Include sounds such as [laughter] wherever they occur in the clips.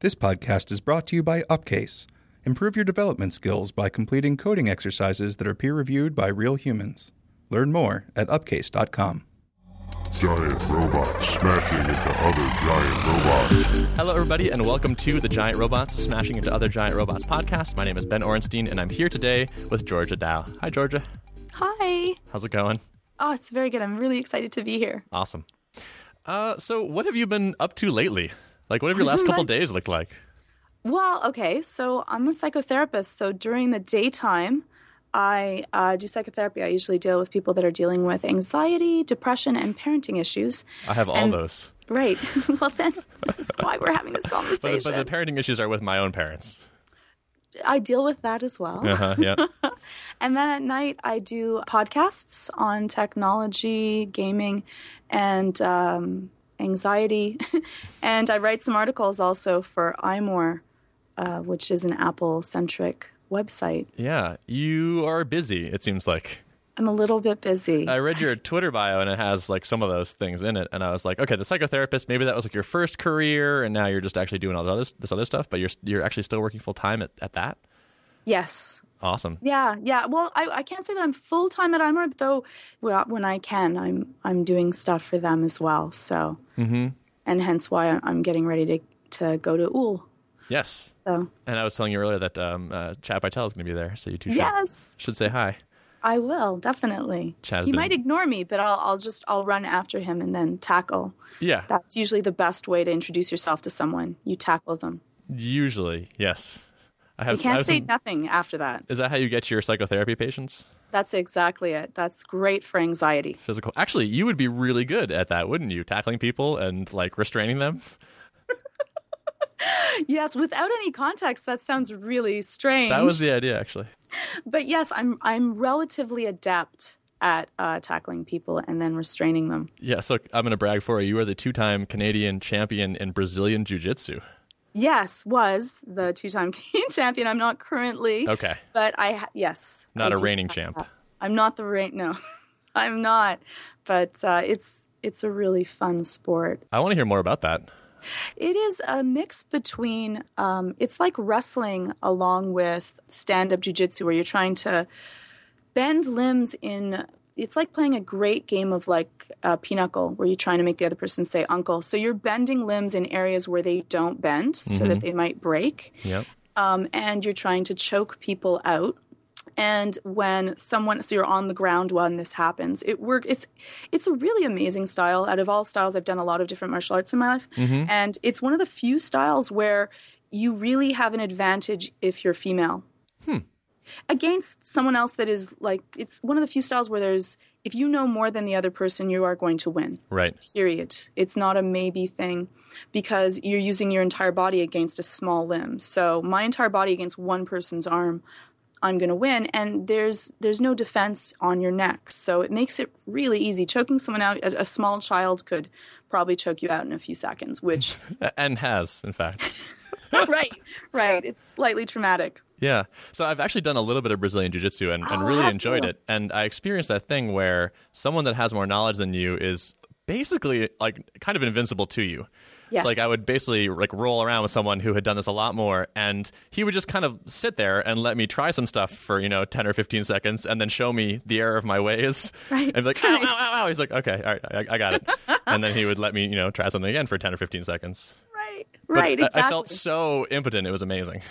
This podcast is brought to you by Upcase. Improve your development skills by completing coding exercises that are peer reviewed by real humans. Learn more at upcase.com. Giant robots smashing into other giant robots. Hello, everybody, and welcome to the Giant Robots Smashing into Other Giant Robots podcast. My name is Ben Orenstein, and I'm here today with Georgia Dow. Hi, Georgia. Hi. How's it going? Oh, it's very good. I'm really excited to be here. Awesome. Uh, so, what have you been up to lately? Like, what have your last [laughs] couple days looked like? Well, okay. So I'm a psychotherapist. So during the daytime, I uh, do psychotherapy. I usually deal with people that are dealing with anxiety, depression, and parenting issues. I have all And- those. Right. [laughs] well, then this is why we're having this [laughs] But, conversation. but the parenting issues are with my own parents. I deal with that as well. Uh huh. Yeah. And then at night, I do podcasts on technology, gaming, and um, anxiety. [laughs] and I write some articles also for iMore, uh, which is an Apple centric website. yeah. You are busy, it seems like. I'm a little bit busy. I read your [laughs] Twitter bio and it has like some of those things in it, and I was like, okay, the psychotherapist, maybe that was like your first career, and now you're just actually doing all this other, this other stuff, but you're you're actually still working full time at, at that. yes. Awesome. Yeah, yeah. Well, I, I can't say that I'm full time at iMore, though. Well, when I can, I'm I'm doing stuff for them as well. So, Mm-hmm. and hence why I'm- getting ready to to go to Úll. Yes. So, And I was telling you earlier that um, uh, Chad Pytel is going to be there, so you two should, yes. should say hi. I will definitely. Chad's he been- might ignore me, but I'll I'll just I'll run after him and then tackle. Yeah. That's usually the best way to introduce yourself to someone. You tackle them. Usually, yes. I You have. I can't have say some- nothing after that. is that how you get your psychotherapy patients? That's exactly it. That's great for anxiety. Physical. Actually, you would be really good at that, wouldn't you? Tackling people and like restraining them. [laughs] Yes, without any context, that sounds really strange. That was the idea, actually. But yes, I'm I'm relatively adept at uh, tackling people and then restraining them. Yeah. So I'm going to brag for you. You are the two-time Canadian champion in Brazilian Jiu-Jitsu. Yes, was the two-time [laughs] Canadian champion. I'm not currently, Okay. but I ha- yes, Not I a reigning champ. that. I'm not the reign. No, [laughs] I'm not. But uh, it's it's a really fun sport. I want to hear more about that. It is a mix between. Um, it's like wrestling along with stand-up jujitsu, where you're trying to bend limbs in. It's like playing a great game of like uh, pinochle, where you're trying to make the other person say "uncle." So you're bending limbs in areas where they don't bend, so that they might break Yep. um, and you're trying to choke people out. And when someone, so you're on the ground when this happens, it work. It's it's a really amazing style. Out of all styles, I've done a lot of different martial arts in my life, and it's one of the few styles where you really have an advantage if you're female against someone else that is like. It's one of the few styles where there's if you know more than the other person, you are going to win Right. period. It's not a maybe thing because you're using your entire body against a small limb. So my entire body against one person's arm, I'm going to win and there's there's no defense on your neck. So it makes it really easy. Choking someone out a, a small child could probably choke you out in a few seconds, which [laughs] And has, in fact. [laughs] right, right. It's slightly traumatic. Yeah. So I've actually done a little bit of Brazilian Jiu Jitsu and, and Oh, really enjoyed you? it. And I experienced that thing where someone that has more knowledge than you is basically like kind of invincible to you. Yes. It's like I would basically like roll around with someone who had done this a lot more and he would just kind of sit there and let me try some stuff for, you know, 10 or 15 seconds and then show me the error of my ways. [laughs] Right. And be like, ow, ow, ow, ow. He's like, okay, all right, I, I got it. [laughs] and then he would let me, you know, try something again for 10 or 15 seconds. Right. But Right, I- exactly. I felt so impotent. It was amazing.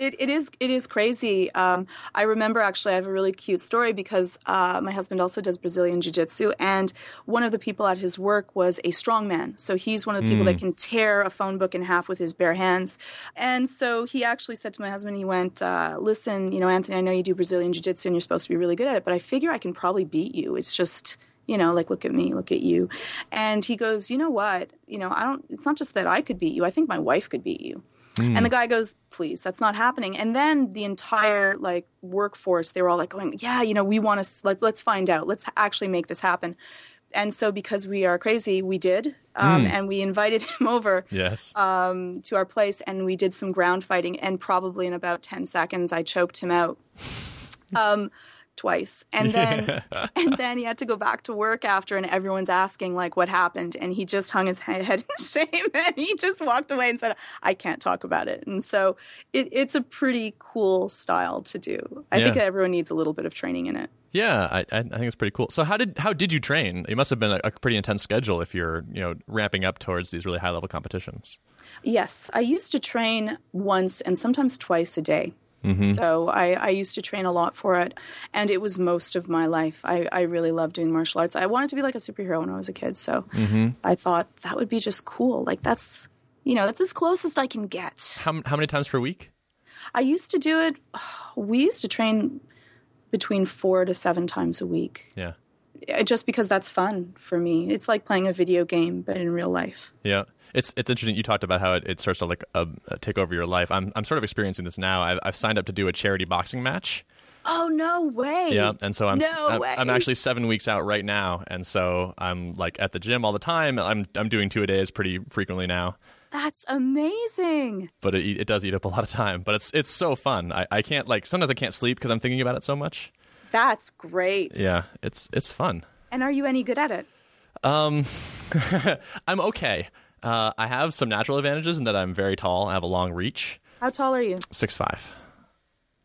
It, it is it is crazy. Um, I remember actually I have a really cute story because uh, my husband also does Brazilian jiu jitsu, and one of the people at his work was a strong man. So he's one of the people that can tear a phone book in half with his bare hands. And so he actually said to my husband, he went, uh, "Listen, you know, Anthony, I know you do Brazilian jiu jitsu and you're supposed to be really good at it, but I figure I can probably beat you. It's just." You know, like, look at me, look at you. And he goes, You know what? You know, I don't, it's not just that I could beat you. I think my wife could beat you. And the guy goes, "Please, that's not happening." And then the entire like workforce, they were all like going, "Yeah, you know, we want to like let's find out. Let's actually make this happen." And so, because we are crazy, we did, um, and we invited [laughs] him over Yes. um, to our place, and we did some ground fighting. And probably in about ten seconds, I choked him out. [laughs] um, twice and then [laughs] and then he had to go back to work after and everyone's asking like what happened and he just hung his [laughs] head in shame and he just walked away and said i can't talk about it and so it, it's a pretty cool style to do i think everyone needs a little bit of training in it Yeah, I, I I think it's pretty cool. So how did how did you train? It must have been a, a pretty intense schedule if you're you know ramping up towards these really high level competitions. Yes, I used to train once and sometimes twice a day. Mm-hmm. So I, I used to train a lot for it, and it was most of my life. I, I really loved doing martial arts. I wanted to be like a superhero when I was a kid, so mm-hmm. I thought that would be just cool. Like that's you know that's as close as I can get. How how many times per week? I used to do it. [sighs] We used to train between four to seven times a week, Yeah, just because that's fun for me. It's like playing a video game, but in real life. yeah. It's it's interesting. You talked about how it, it starts to like uh, uh, take over your life. I'm I'm sort of experiencing this now. I've, I've signed up to do a charity boxing match. Oh no way! Yeah, and so I'm no I'm. I'm actually seven weeks out right now, and so I'm like at the gym all the time. I'm I'm doing two a days pretty frequently now, That's amazing. but it, it does eat up a lot of time. But it's it's so fun. I, I can't like sometimes I can't sleep because I'm thinking about it so much. That's great. Yeah, it's it's fun. And are you any good at it? Um, [laughs] I'm okay. Uh, I have some natural advantages in that I'm very tall. I have a long reach, How tall are you? six five.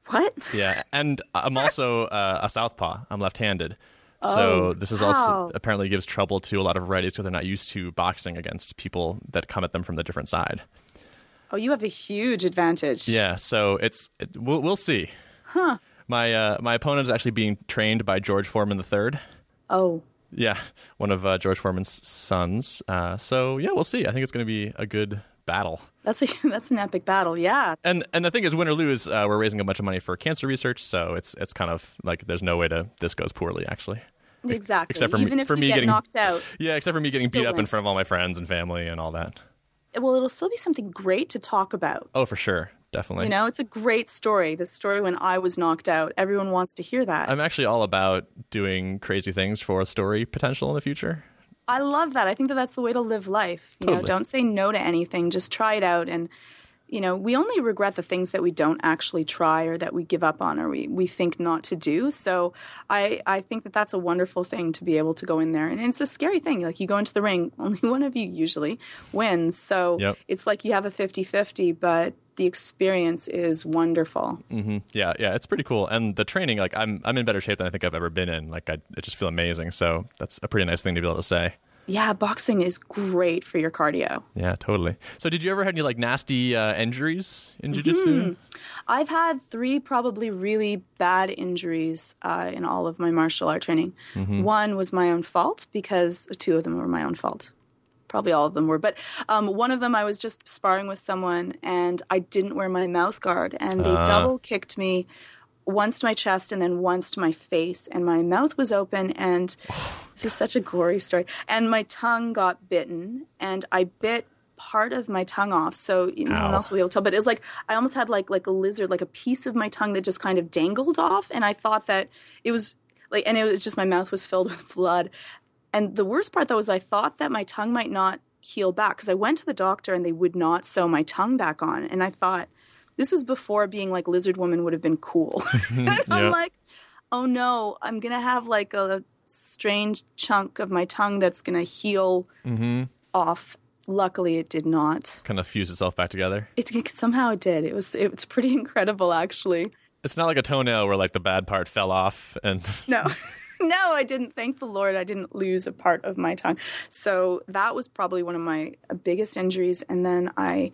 What? Yeah, and I'm also uh, a southpaw. I'm left-handed. Oh, So this is also apparently gives trouble to a lot of righties because they're not used to boxing against people that come at them from the different side. Oh, you have a huge advantage. Yeah, so it's it, we'll we'll see. Huh. My uh, my opponent is actually being trained by George Foreman III. Oh, Yeah, one of uh, George Foreman's sons. Uh, so yeah, we'll see. I think it's going to be a good battle. that's a [laughs] that's an epic battle. Yeah. And and the thing is, win or lose, uh, we're raising a bunch of money for cancer research. So it's it's kind of like there's no way to this goes poorly actually. Exactly. except for me- Even if for me get getting- knocked out, [laughs] Yeah, except for me getting beat up in front of all my friends and family and all that. well, it'll still be something great to talk about. Oh, for sure, definitely. You know, it's a great story. The story when I was knocked out. Everyone wants to hear that. I'm actually all about doing crazy things for a story potential in the future. I love that. I think that that's the way to live life. You know, don't say no to anything. Just try it out. And, you know, we only regret the things that we don't actually try or that we give up on or we, we think not to do. So I, I think that that's a wonderful thing to be able to go in there. And it's a scary thing. Like you go into the ring, [laughs] only one of you usually wins. So Yep. it's like you have a 50 50, but the experience is wonderful. hmm Yeah, yeah, it's pretty cool. And the training, like I'm I'm in better shape than I think I've ever been in. Like I, I just feel amazing. So that's a pretty nice thing to be able to say. Yeah, boxing is great for your cardio. Yeah, totally. So did you ever have any like nasty uh, injuries in Mm-hmm. jiu-jitsu? I've had three probably really bad injuries uh, in all of my martial art training. One was my own fault because two of them were my own fault. Probably all of them were, but um, one of them I was just sparring with someone and I didn't wear my mouth guard, and they double kicked me once to my chest and then once to my face, and my mouth was open, and this is such a gory story. And my tongue got bitten, and I bit part of my tongue off, so no one else will be able to tell. But it was like I almost had like like a lizard, like a piece of my tongue that just kind of dangled off, and I thought that it was like, and it was just my mouth was filled [laughs] with blood. And the worst part though is I thought that my tongue might not heal back because I went to the doctor and they would not sew my tongue back on, and I thought this was before being like lizard woman would have been cool. [laughs] [laughs] and. I'm like, oh no, I'm gonna have like a strange chunk of my tongue that's gonna heal Mm-hmm. off. Luckily, it did not. Kind of fuse itself back together. It, it- somehow it did. It was it was pretty [laughs] incredible, actually. It's not like a toenail where like the bad part fell off and No. No, I didn't. Thank the Lord, I didn't lose a part of my tongue. So that was probably one of my biggest injuries. And then I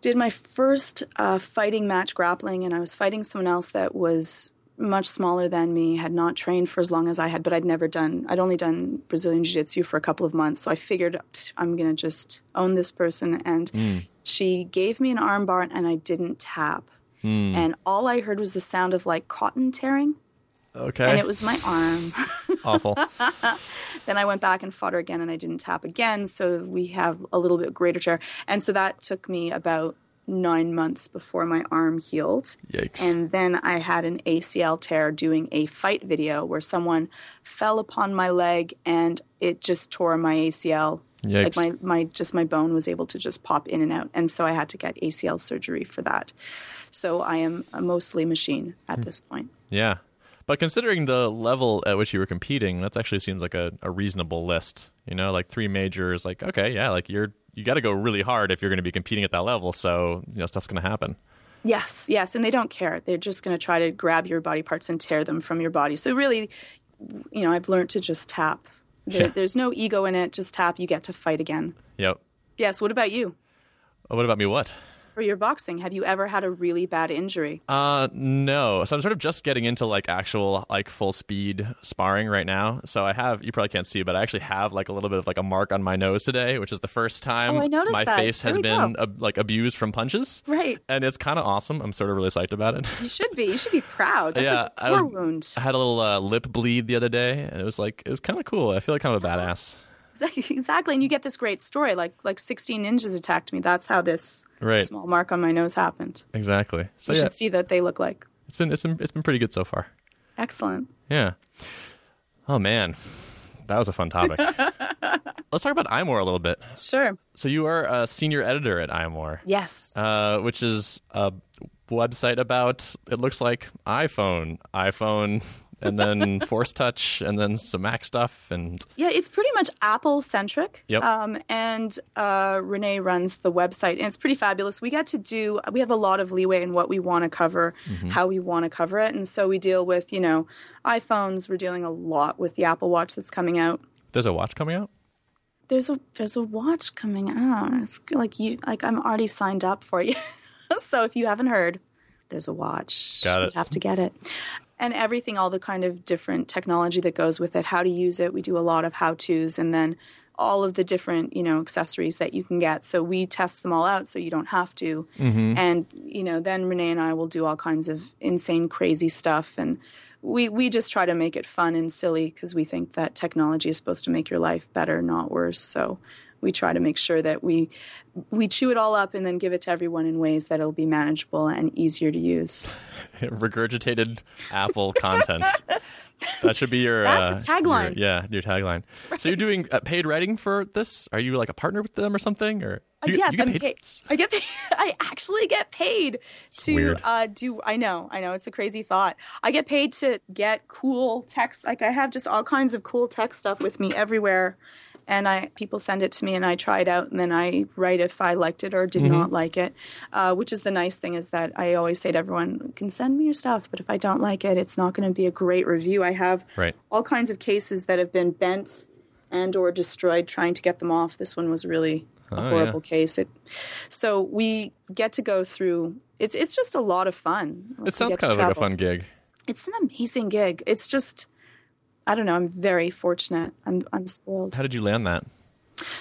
did my first uh, fighting match grappling, and I was fighting someone else that was much smaller than me, had not trained for as long as I had, but I'd never done, I'd only done Brazilian Jiu Jitsu for a couple of months. So I figured I'm going to just own this person. And she gave me an armbar, and I didn't tap. And all I heard was the sound of like cotton tearing okay, and it was my arm. [laughs] awful. then I went back and fought her again, and I didn't tap again. So we have a little bit greater tear, and so that took me about nine months before my arm healed. Yikes. And then I had an ACL tear doing a fight video where someone fell upon my leg and it just tore my ACL. Like my, my just my bone was able to just pop in and out. And so I had to get ACL surgery for that. So I am a mostly machine Hmm. at this point. Yeah. But considering the level at which you were competing, that actually seems like a, a reasonable list. You know, like three majors, like okay, yeah, like you're you got to go really hard if you're going to be competing at that level. So you know, stuff's going to happen. Yes, yes, and they don't care. They're just going to try to grab your body parts and tear them from your body. So really, you know, I've learned to just tap. There, Yeah. There's no ego in it. Just tap. You get to fight again. Yep. Yes. What about you? Uh, what about me? What? For your boxing, have you ever had a really bad injury? Uh, no. So I'm sort of just getting into like actual like full speed sparring right now. So I have you probably can't see, but I actually have like a little bit of like a mark on my nose today, which is the first time Oh, my that. face has There been uh, like abused from punches. Right. And it's kind of awesome. I'm sort of really psyched about it. You should be. You should be proud. That's Yeah, a I war was- wound. I had a little uh, lip bleed the other day, and it was like it was kind of cool. I feel like kind of a badass. Exactly. And you get this great story. Like like 16 ninjas attacked me. That's how this Right. small mark on my nose happened. Exactly. So You yeah, should see that they look like. it's been it's been it's been pretty good so far. Excellent. Yeah. Oh man, that was a fun topic. [laughs] Let's talk about iMore a little bit. Sure. So you are a senior editor at iMore, Yes. uh, which is a website about it looks like iPhone, iPhone, and then Force Touch, and then some Mac stuff, and Yeah, it's pretty much Apple centric. Yep. Um, and uh, Rene runs the website, and it's pretty fabulous. We get to do, we have a lot of leeway in what we want to cover, Mm-hmm. how we want to cover it. And so we deal with, you know, iPhones. We're dealing a lot with the Apple Watch that's coming out. there's a watch coming out. There's a there's a watch coming out. It's like you like I'm already signed up for you. [laughs] so if you haven't heard, there's a watch. Got it. You have to get it. And everything, all the kind of different technology that goes with it, how to use it. We do a lot of how tos and then all of the different, you know, accessories that you can get. So we test them all out so you don't have to. Mm-hmm. And, you know, then Rene and I will do all kinds of insane, crazy stuff. And we, we just try to make it fun and silly because we think that technology is supposed to make your life better, not worse. So we try to make sure that we we chew it all up and then give it to everyone in ways that it'll be manageable and easier to use. [laughs] regurgitated Apple content. That should be your [laughs] That's uh, tagline. your- yeah, your tagline. So you're doing uh, paid writing for this? Are you like a partner with them or something? Or Uh, you, yes, you get I'm paid? paid. I get paid. [laughs] I actually get paid to uh, do. I know. I know. It's a crazy thought. I get paid to get cool text. Like I have just all kinds of cool tech stuff with me everywhere, and I people send it to me, and I try it out, and then I write if I liked it or did Mm-hmm. not like it. Uh, which is the nice thing is that I always say to everyone, "You "Can send me your stuff, but if I don't like it, it's not going to be a great review." I have Right. all kinds of cases that have been bent and or destroyed trying to get them off. This one was really a Oh, horrible case. It, so we get to go through. It's it's just a lot of fun. Like, It sounds kind of like a fun gig. It's an amazing gig. It's just, I don't know. I'm very fortunate. I'm I'm spoiled. How did you land that?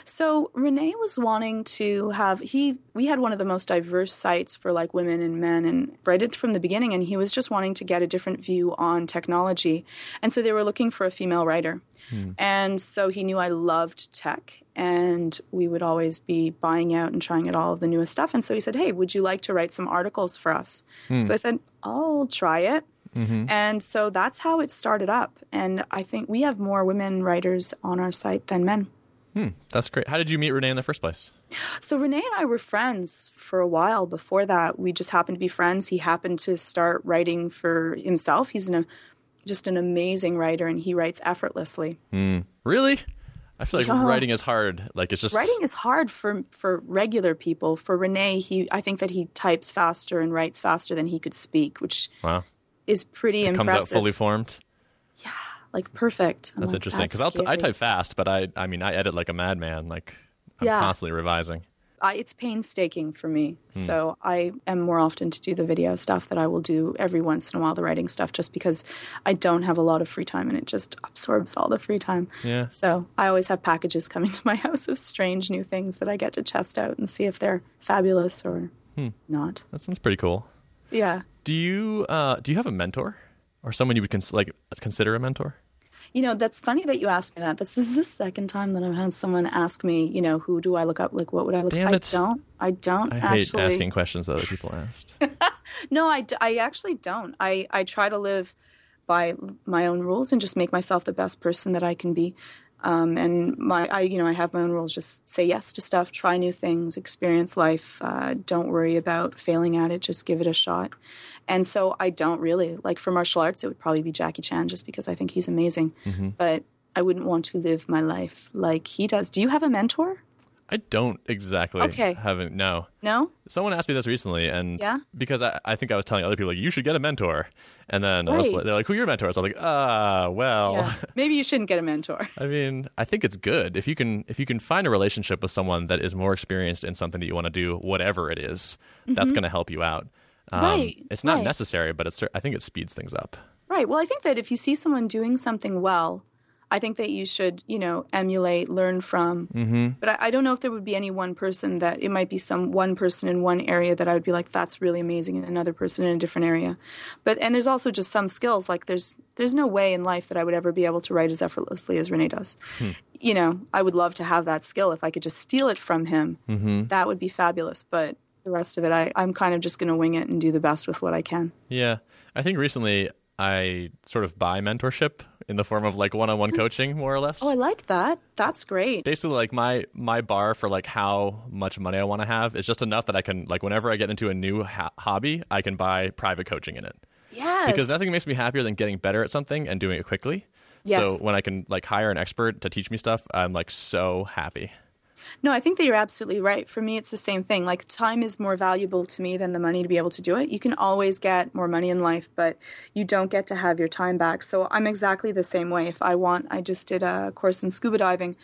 So Rene was wanting to have he we had one of the most diverse sites for like women and men and right from the beginning and he was just wanting to get a different view on technology. And so they were looking for a female writer. Hmm. And so he knew I loved tech and we would always be buying out and trying out all of the newest stuff. And so he said, Hey, would you like to write some articles for us? Hmm. So I said, I'll try it. Mm-hmm. And so that's how it started up. And I think we have more women writers on our site than men. Hmm, that's great. How did you meet Rene in the first place? So Rene and I were friends for a while before that. We just happened to be friends. He happened to start writing for himself. He's an, just an amazing writer, and he writes effortlessly. Hmm. Really? I feel like Yeah. writing is hard. Like it's just Writing is hard for for regular people. For Rene, he I think that he types faster and writes faster than he could speak, which wow. Is pretty Comes impressive. Comes out fully formed. Yeah, like perfect. I'm That's like, interesting because "That's I type fast, but I I mean I edit like a madman. Like I'm Yeah. constantly revising. I, it's painstaking for me. Hmm. So I am more often to do the video stuff that I will do every once in a while, the writing stuff, just because I don't have a lot of free time and it just absorbs all the free time. Yeah. So I always have packages coming to my [laughs] house of strange new things that I get to test out and see if they're fabulous or Hmm. not. That sounds pretty cool. Yeah. Do you uh do you have a mentor or someone you would cons- like consider a mentor? You know, that's funny that you asked me that. This is the second time that I've had someone ask me, you know, who do I look up? Like, what would I look Damn up? it. I don't. I don't I hate actually. asking questions that other people asked. [laughs] No, I, I actually don't. I, I try to live by my own rules and just make myself the best person that I can be. Um, and my, I, you know, I have my own rules. Just say yes to stuff, try new things, experience life. Uh, don't worry about failing at it. Just give it a shot. And so I don't really like for martial arts. It would probably be Jackie Chan, just because I think he's amazing. But I wouldn't want to live my life like he does. Do you have a mentor? I don't exactly Okay. haven't no. No. Someone asked me this recently, and Yeah? because I, I think I was telling other people like you should get a mentor, and then Right. like, they're like, "Who are your mentors?" I was like, "Ah, well, Yeah. [laughs] Maybe you shouldn't get a mentor. [laughs] I mean, I think it's good if you can if you can find a relationship with someone that is more experienced in something that you want to do, whatever it is, that's going to help you out. Um, Mm-hmm. Right, It's not right. necessary, but it's I think it speeds things up. Right. Well, I think that if you see someone doing something well, I think that you should, you know, emulate, learn from. Mm-hmm. But I, I don't know if there would be any one person that it might be some one person in one area that I would be like, that's really amazing, and another person in a different area. But and there's also just some skills like there's there's no way in life that I would ever be able to write as effortlessly as Rene does. You know, I would love to have that skill if I could just steal it from him. That would be fabulous. But the rest of it, I, I'm kind of just going to wing it and do the best with what I can. Yeah, I think recently I sort of buy mentorship in the form of like one-on-one hmm. coaching, more or less. Oh, I like that. That's great. basically like my my bar for like how much money I want to have is just enough that I can like whenever I get into a new ha- hobby, I can buy private coaching in it. Yes. Because nothing makes me happier than getting better at something and doing it quickly. Yes. So when I can like hire an expert to teach me stuff, I'm like so happy. No, I think that you're absolutely right. For me, it's the same thing. Like, time is more valuable to me than the money to be able to do it. You can always get more money in life, but you don't get to have your time back. So I'm exactly the same way. If I want, I just did a course in scuba diving.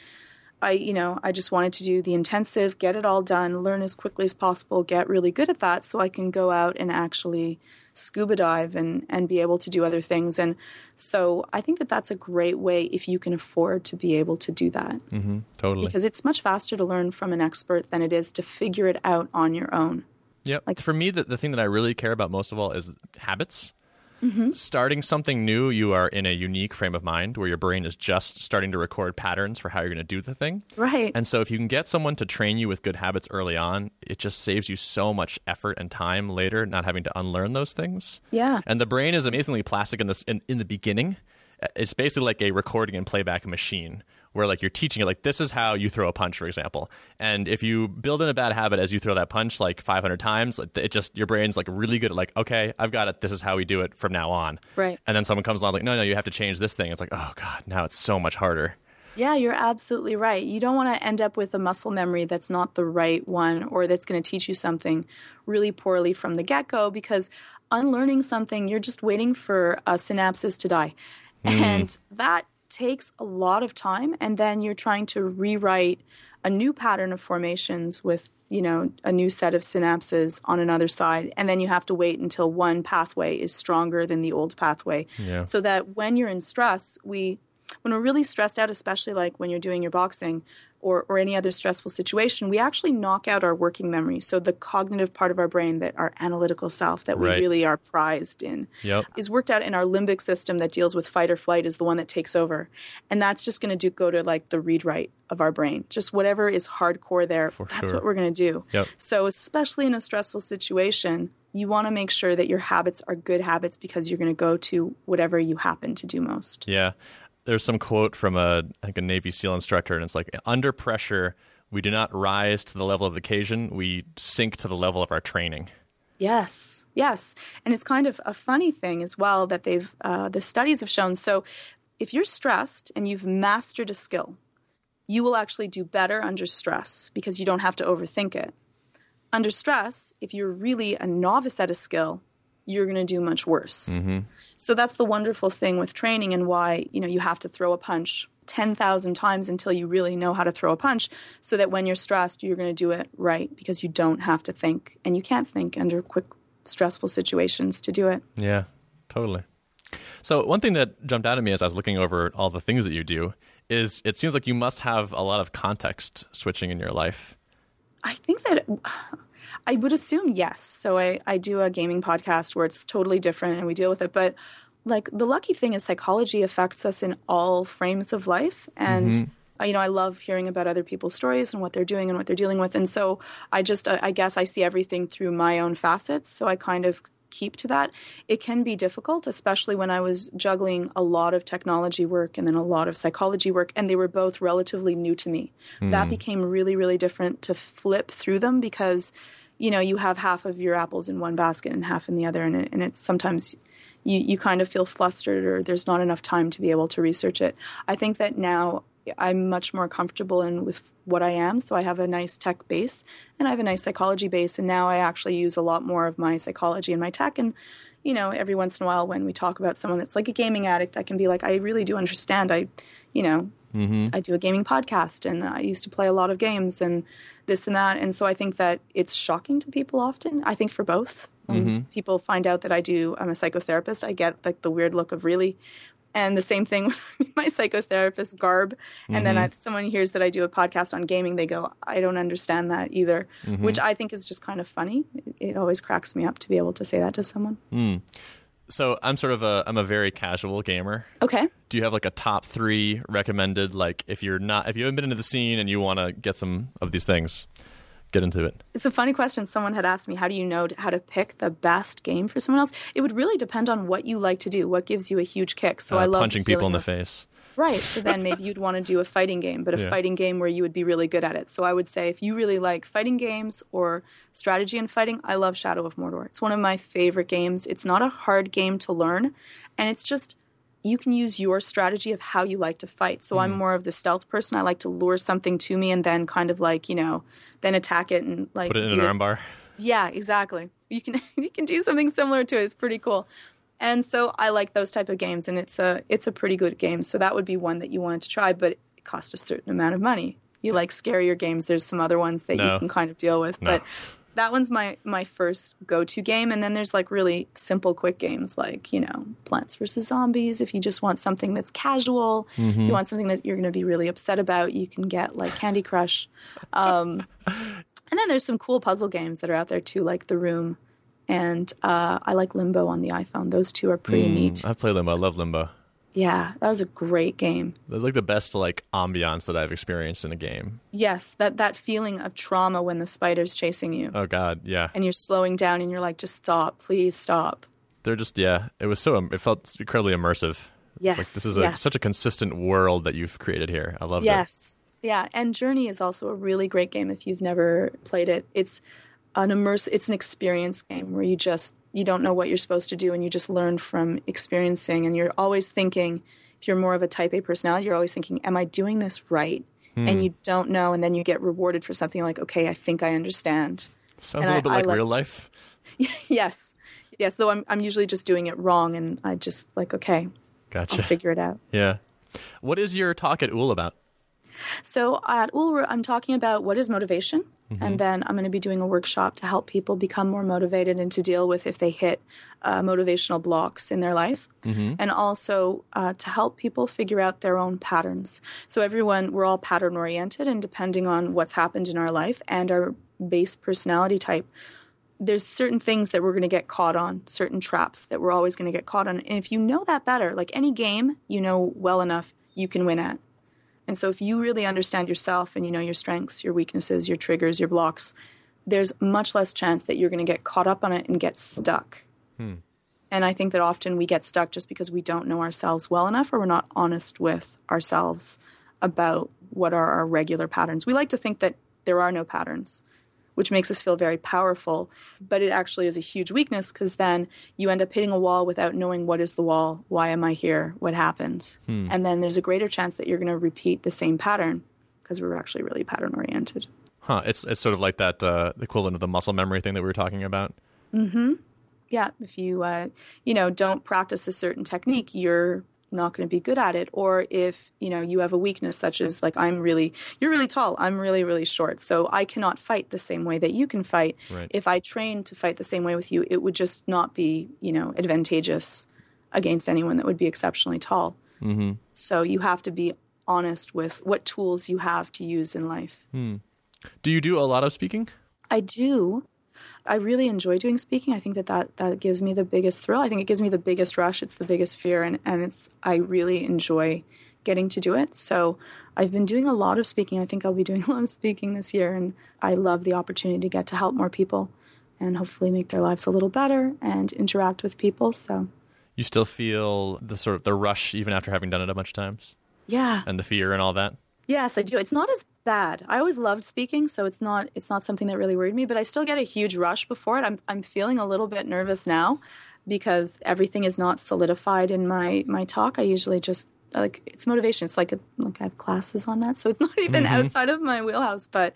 I, you know, I just wanted to do the intensive, get it all done, learn as quickly as possible, get really good at that so I can go out and actually scuba dive and, and be able to do other things. And so I think that that's a great way if you can afford to be able to do that Mm-hmm, Totally. because it's much faster to learn from an expert than it is to figure it out on your own. Yep. Like- For me, the, the thing that I really care about most of all is habits. Mm-hmm. Starting something new, you are in a unique frame of mind where your brain is just starting to record patterns for how you're going to do the thing. Right. And so, if you can get someone to train you with good habits early on, it just saves you so much effort and time later, not having to unlearn those things. Yeah. And the brain is amazingly plastic in this in, in the beginning. It's basically like a recording and playback machine where like you're teaching it like this is how you throw a punch, for example. And if you build in a bad habit as you throw that punch like 500 times, like, it just your brain's like really good at like okay, I've got it. This is how we do it from now on. Right. And then someone comes along like no, no, you have to change this thing. It's like oh god, now it's so much harder. Yeah, you're absolutely right. You don't want to end up with a muscle memory that's not the right one or that's going to teach you something really poorly from the get go because unlearning something, you're just waiting for a synapses to die. Mm. And that takes a lot of time. And then you're trying to rewrite a new pattern of formations with you know a new set of synapses on another side and then you have to wait until one pathway is stronger than the old pathway Yeah. so that when you're in stress we when we're really stressed out, especially like when you're doing your boxing or, or any other stressful situation, we actually knock out our working memory. So the cognitive part of our brain that our analytical self that we Right. really are prized in Yep. is worked out in our limbic system that deals with fight or flight is the one that takes over. And that's just going to do go to like the read write of our brain. Just whatever is hardcore there, that's sure. what we're going to do. Yep. So especially in a stressful situation, you want to make sure that your habits are good habits because you're going to go to whatever you happen to do most. Yeah. There's some quote from a I think a Navy SEAL instructor, and it's like under pressure, we do not rise to the level of the occasion, we sink to the level of our training. Yes, yes, and it's kind of a funny thing as well that they've uh, the studies have shown. So, if you're stressed and you've mastered a skill, you will actually do better under stress because you don't have to overthink it. Under stress, if you're really a novice at a skill, you're going to do much worse. So that's the wonderful thing with training and why, you know, you have to throw a punch 10,000 times until you really know how to throw a punch so that when you're stressed, you're going to do it right because you don't have to think and you can't think under quick stressful situations to do it. Yeah, totally. So one thing that jumped out at me as I was looking over all the things that you do is it seems like you must have a lot of context switching in your life. I think that I would assume yes. So I, I do a gaming podcast where it's totally different and we deal with it. But like the lucky thing is psychology affects us in all frames of life. And mm-hmm. uh, you know, I love hearing about other people's stories and what they're doing and what they're dealing with. And so I just, I I guess I see everything through my own facets. So I kind of keep to that. It can be difficult, especially when I was juggling a lot of technology work and then a lot of psychology work, and they were both relatively new to me. That mm-hmm. became really, really different to flip through them because, you know, you have half of your apples in one basket and half in the other, and, it, and it's sometimes you, you kind of feel flustered or there's not enough time to be able to research it. I think that now I'm much more comfortable in with what I am. So I have a nice tech base and I have a nice psychology base. And now I actually use a lot more of my psychology and my tech. And, you know, every once in a while when we talk about someone that's like a gaming addict, I can be like, I really do understand. I, you know, mm-hmm. I do a gaming podcast and I used to play a lot of games and this and that. And so I think that it's shocking to people often. I think for both. When people find out that I do, I'm a psychotherapist, I get like the weird look of really. And the same thing [laughs] with my psychotherapist garb. And then mm-hmm. I, someone hears that I do a podcast on gaming, they go, I don't understand that either, mm-hmm. which I think is just kind of funny. It, it always cracks me up to be able to say that to someone. Hmm. So I'm sort of a I'm a very casual gamer. Okay. Do you have like a top three recommended? Like if you're not if you haven't been into the scene and you want to get some of these things, get into it. It's a funny question. Someone had asked me, how do you know how to pick the best game for someone else? It would really depend on what you like to do, what gives you a huge kick. So Uh, I love punching people in the face. Right. So then maybe you'd want to do a fighting game, but a Yeah. fighting game where you would be really good at it. So I would say if you really like fighting games or strategy and fighting, I love Shadow of Mordor. It's one of my favorite games. It's not a hard game to learn, and it's just you can use your strategy of how you like to fight. So Mm-hmm. I'm more of the stealth person. I like to lure something to me and then kind of like, you know, then attack it and like Put it in an armbar. yeah, exactly. You can [laughs] you can do something similar to it. It's pretty cool. And so I like those type of games, and it's a it's a pretty good game. So that would be one that you wanted to try, but it costs a certain amount of money. You like scarier games. There's some other ones that No. you can kind of deal with, No. but that one's my my first go to game. And then there's like really simple, quick games like you know Plants vs Zombies. If you just want something that's casual, if you want something that you're going to be really upset about, you can get like Candy Crush. Um, [laughs] and then there's some cool puzzle games that are out there too, like The Room, and uh, I like Limbo on the iPhone. Those two are pretty neat. I play Limbo. I love Limbo. Yeah, that was a great game. That's like the best like ambiance that I've experienced in a game. Yes, that that feeling of trauma when the spider's chasing you Oh God, yeah. and you're slowing down and you're like, just stop, please stop. They're just yeah. It was so it felt incredibly immersive. Yes, It's like this is a, yes. such a consistent world that you've created here. I love it. Yes. Yeah, and Journey is also a really great game if you've never played it. It's an immerse it's an experience game where you just you don't know what you're supposed to do and you just learn from experiencing and you're always thinking if you're more of a type A personality, you're always thinking, Am I doing this right? Hmm. And you don't know and then you get rewarded for something like, Okay, I think I understand. Sounds And a I- little bit like, like- real life. [laughs] yes. Yes, though I'm I'm usually just doing it wrong and I just like, okay, I'll Gotcha. figure it out. yeah. What is your talk at Úll about? So at Úll, I'm talking about what is motivation, and then I'm going to be doing a workshop to help people become more motivated and to deal with if they hit uh, motivational blocks in their life, and also uh, to help people figure out their own patterns. So everyone, we're all pattern oriented, and depending on what's happened in our life and our base personality type, there's certain things that we're going to get caught on, certain traps that we're always going to get caught on. And if you know that better, like any game you know well enough, you can win at. And so if you really understand yourself and you know your strengths, your weaknesses, your triggers, your blocks, there's much less chance that you're going to get caught up on it and get stuck. Hmm. And I think that often we get stuck just because we don't know ourselves well enough or we're not honest with ourselves about what are our regular patterns. We like to think that there are no patterns, which makes us feel very powerful, but it actually is a huge weakness because then you end up hitting a wall without knowing what is the wall, why am I here, what happened. And then there's a greater chance that you're going to repeat the same pattern because we're actually really pattern oriented. Huh. It's it's sort of like that uh, equivalent of the muscle memory thing that we were talking about. Mm hmm. yeah, if you uh, you know don't practice a certain technique, you're not going to be good at it. Or if you know you have a weakness such as like I'm really you're really tall, I'm really really short, so I cannot fight the same way that you can fight. Right. If I trained to fight the same way with you, it would just not be you know advantageous against anyone that would be exceptionally tall. Mm-hmm. So you have to be honest with what tools you have to use in life. Do you do a lot of speaking? I do. I really enjoy doing speaking. I think that, that that gives me the biggest thrill. I think it gives me the biggest rush. It's the biggest fear, and and it's I really enjoy getting to do it. So I've been doing a lot of speaking. I think I'll be doing [laughs] a lot of speaking this year, and I love the opportunity to get to help more people and hopefully make their lives a little better and interact with people. So, You still feel the sort of the rush even after having done it a bunch of times yeah. and the fear and all that. Yes, I do. It's not as bad. I always loved speaking, so it's not it's not something that really worried me, but I still get a huge rush before it. I'm I'm feeling a little bit nervous now because everything is not solidified in my my talk. I usually just like it's motivation. It's like a, like I have classes on that, so it's [laughs] not even outside of my wheelhouse, but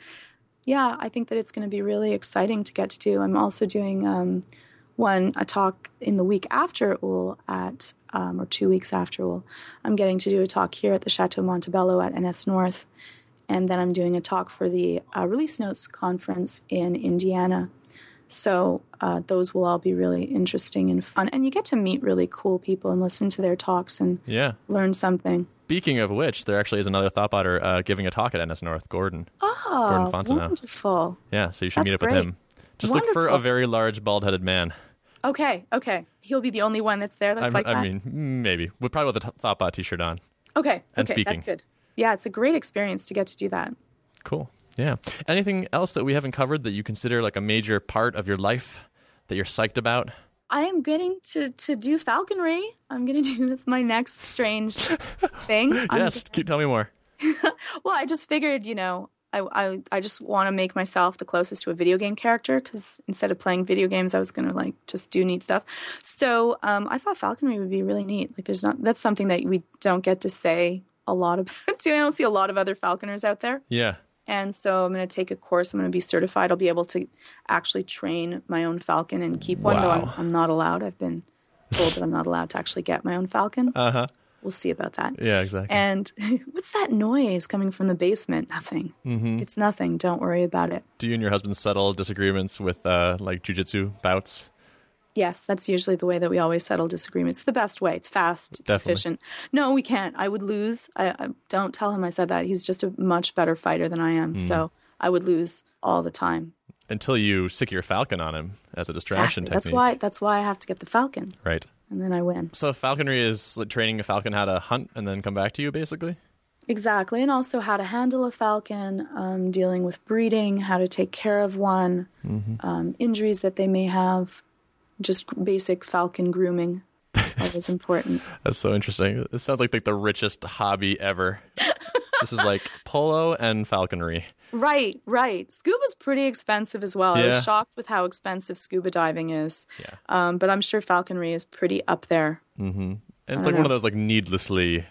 yeah, I think that it's going to be really exciting to get to do. I'm also doing um, one a talk in the week after Úll at um, or two weeks after Úll. I'm getting to do a talk here at the Chateau Montebello at NS North, and then I'm doing a talk for the uh, Release Notes conference in Indiana. So uh, those will all be really interesting and fun, and you get to meet really cool people and listen to their talks and Yeah. learn something. Speaking of which, there actually is another Thoughtbotter uh, giving a talk at NS North, Gordon. Oh, Gordon Fontenot. wonderful. Yeah, so you should That's meet up with him. Just look for a very large, bald-headed man. Okay, okay. He'll be the only one that's there that's I, like I that. mean, maybe. With probably with a Thoughtbot t-shirt on. okay, and okay, speaking. that's good. Yeah, it's a great experience to get to do that. Cool. Yeah. Anything else that we haven't covered that you consider like a major part of your life that you're psyched about? I am getting to to do falconry. I'm gonna do [laughs] that's my next strange [laughs] thing. I'm yes. Keep, tell me more. [laughs] Well, I just figured, you know, I I, I just want to make myself the closest to a video game character because instead of playing video games, I was gonna like just do neat stuff. So um, I thought falconry would be really neat. Like, there's not that's something that we don't get to say a lot about. [laughs] Too. I don't see a lot of other falconers out there. Yeah. And so I'm going to take a course. I'm going to be certified. I'll be able to actually train my own falcon and keep one, though I'm, Wow. I'm not allowed. I've been told that I'm not allowed to actually get my own falcon. Uh huh. We'll see about that. Yeah. Exactly. And [laughs] what's that noise coming from the basement? Nothing. Mm-hmm. It's nothing. Don't worry about it. Do you and your husband settle disagreements with uh, like jujitsu bouts? Yes, that's usually the way that we always settle disagreements. It's the best way. It's fast. It's Definitely. efficient. No, we can't. I would lose. I, I don't tell him I said that. He's just a much better fighter than I am. Hmm. So I would lose all the time. Until you sic your falcon on him as a distraction Exactly. That's why. That's why I have to get the falcon, Right. And then I win. So falconry is like training a falcon how to hunt and then come back to you, basically. Exactly, and also how to handle a falcon, um, dealing with breeding, how to take care of one, Mm-hmm. um, injuries that they may have, just basic falcon grooming. [laughs] That is important. That's so interesting. It sounds like like the richest hobby ever. [laughs] this is like polo and falconry. Right, right. Scuba's pretty expensive as well. I was shocked with how expensive scuba diving is. Yeah. Um, but I'm sure falconry is pretty up there. And it's like one of those like needlessly,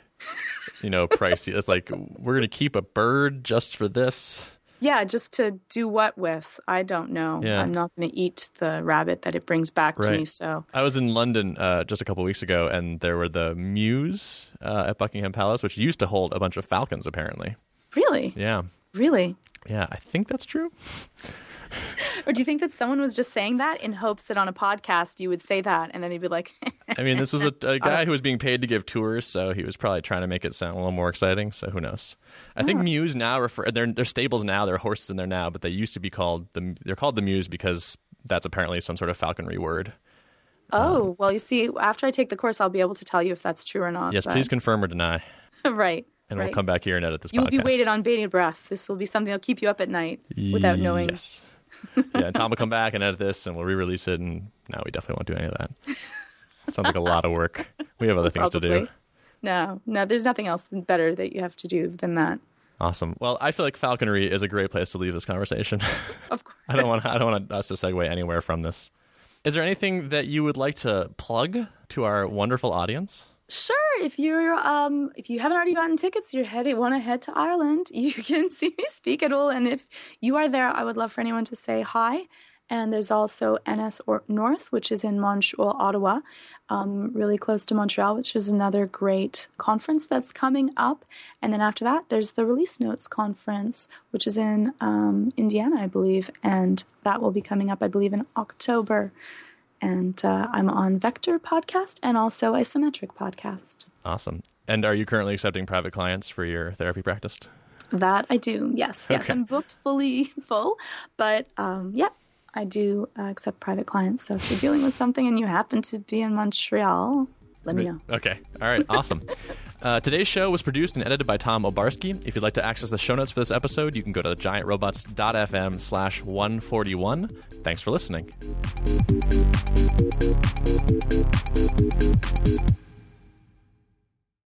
you know, pricey. It's like we're gonna keep a bird just for this. Yeah, just to do what with? I don't know. Yeah. I'm not going to eat the rabbit that it brings back to me. So I was in London uh, just a couple weeks ago, and there were the Mews uh, at Buckingham Palace, which used to hold a bunch of falcons. Apparently, really, yeah, really. yeah, I think that's true. Or do you think that someone was just saying that in hopes that on a podcast you would say that and then they'd be like, I mean, this was a, a [laughs] uh, guy who was being paid to give tours, so he was probably trying to make it sound a little more exciting. So who knows? I think oh. Mews now refer they're, they're stables now. There are horses in there now, but they used to be called the they're called the Mews because that's apparently some sort of falconry word. oh, um, well, you see, after I take the course, I'll be able to tell you if that's true or not. Yes, but- please confirm or deny, [laughs] right. And right. we'll come back here and edit this. You will be podcast. weighted on bated breath. This will be something that'll keep you up at night without knowing. Yes. yeah, and Tom will come back and edit this, and we'll re-release it. And no, we definitely won't do any of that. Sounds like a lot of work. We have other things to do. No, no, there's nothing else better that you have to do than that. Awesome. Well, I feel like falconry is a great place to leave this conversation. [laughs] Of course. [laughs] I don't want I don't want us to segue anywhere from this. Is there anything that you would like to plug to our wonderful audience? Sure. If you're um if you haven't already gotten tickets, you're headed want to head to Ireland, [laughs] you can see me speak at all. And if you are there, I would love for anyone to say hi. And there's also NS or North, which is in Montreal, Ottawa, um, really close to Montreal, which is another great conference that's coming up. And then after that, there's the Release Notes Conference, which is in um, Indiana, I believe, and that will be coming up, I believe, in October. And uh, I'm on Vector Podcast and also Isometric Podcast. Awesome. And are you currently accepting private clients for your therapy practice? That I do. Yes, yes. Okay. I'm booked fully [laughs] full, but um, yeah, I do uh, accept private clients. So if you're dealing with something and you happen to be in Montreal, let me know. Okay. All right. Awesome. [laughs] Uh, today's show was produced and edited by Tom Obarski. If you'd like to access the show notes for this episode, you can go to giantrobots.fm slash 141. Thanks for listening.